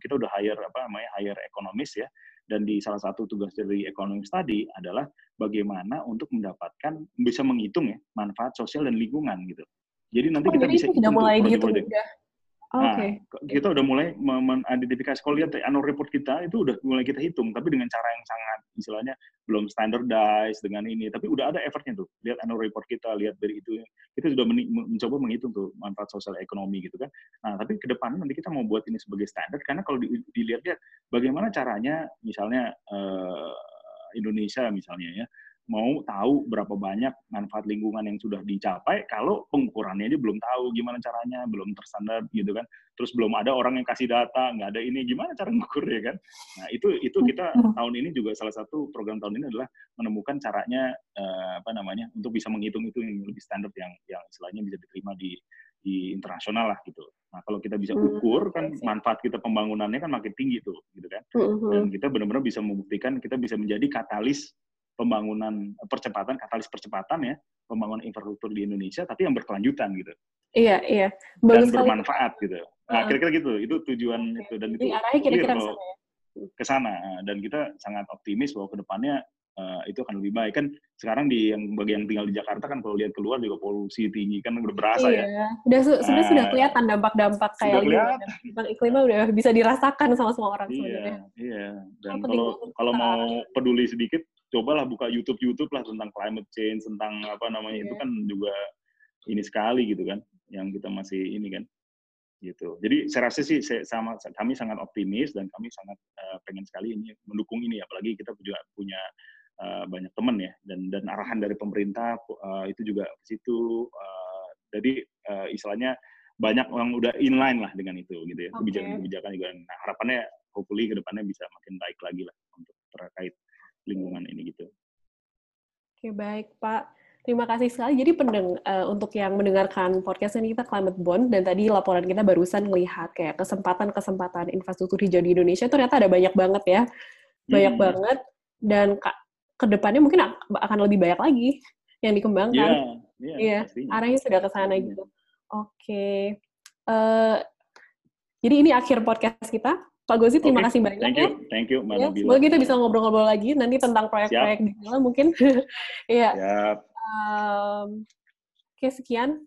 kita udah hire apa namanya hire ekonomis ya. Dan di salah satu tugas dari ekonomi tadi adalah bagaimana untuk mendapatkan bisa menghitung ya manfaat sosial dan lingkungan gitu. Jadi nanti oh, kita bisa sudah mulai dihitung udah Nah, okay. kita udah mulai mengidentifikasi. Kalau lihat annual report kita itu udah mulai kita hitung, tapi dengan cara yang sangat istilahnya belum standardized dengan ini. Tapi udah ada effortnya tuh. Lihat annual report kita, lihat dari itu. Kita sudah mencoba menghitung tuh manfaat sosial ekonomi gitu kan. Nah, tapi ke depan nanti kita mau buat ini sebagai standar karena kalau dilihat-lihat bagaimana caranya misalnya uh, Indonesia misalnya ya mau tahu berapa banyak manfaat lingkungan yang sudah dicapai kalau pengukurannya dia belum tahu gimana caranya belum terstandar gitu kan. Terus belum ada orang yang kasih data nggak ada ini gimana cara mengukur ya kan? Nah itu itu kita tahun ini juga salah satu program tahun ini adalah menemukan caranya eh, apa namanya untuk bisa menghitung itu yang lebih standar yang yang istilahnya bisa diterima di di internasional lah gitu. Nah kalau kita bisa hmm, ukur kan manfaat kita pembangunannya kan makin tinggi tuh gitu kan. Hmm, Dan kita benar-benar bisa membuktikan kita bisa menjadi katalis pembangunan percepatan katalis percepatan ya pembangunan infrastruktur di Indonesia tapi yang berkelanjutan gitu. Iya iya. Bagus dan bermanfaat kali. gitu. Nah kira-kira gitu itu tujuan okay. itu. Dan itu arahnya kira-kira ke sana ya? ke sana. Dan kita sangat optimis bahwa ke depannya uh, itu akan lebih baik. Kan sekarang di yang bagi yang tinggal di Jakarta kan kalau lihat keluar juga polusi tinggi kan udah berasa iya. ya. Udah su nah, sudah kelihatan dampak-dampak kayak gimana iklimnya udah bisa dirasakan sama semua orang iya, sebenarnya. iya. Dan kalau kalau mau peduli sedikit cobalah buka YouTube YouTube lah tentang climate change tentang apa namanya yeah. itu iya. kan juga ini sekali gitu kan yang kita masih ini kan gitu jadi saya rasa sih saya, sama kami sangat optimis dan kami sangat uh, pengen sekali ini mendukung ini apalagi kita juga punya uh, banyak teman ya dan dan arahan dari pemerintah uh, itu juga ke situ uh, jadi uh, istilahnya banyak orang udah inline lah dengan itu gitu ya kebijakan-kebijakan juga nah, harapannya hopefully ke depannya bisa makin baik lagi lah untuk terkait lingkungan ini gitu. Oke baik Pak, terima kasih sekali. Jadi pendeng uh, untuk yang mendengarkan podcast ini kita Climate Bond dan tadi laporan kita barusan melihat kayak kesempatan-kesempatan infrastruktur hijau di Indonesia ternyata ada banyak banget ya, banyak hmm. banget dan ke depannya mungkin akan lebih banyak lagi yang dikembangkan. Iya, yeah, yeah, arahnya sudah ke sana gitu. Oke, okay. uh, eh, jadi ini akhir podcast kita. Pak Gozi, terima okay. kasih banyak thank you. ya. Thank you, Mbak ya, Semoga kita bisa ngobrol-ngobrol lagi nanti tentang proyek-proyek di mungkin. Iya. Siap. Um, Oke, sekian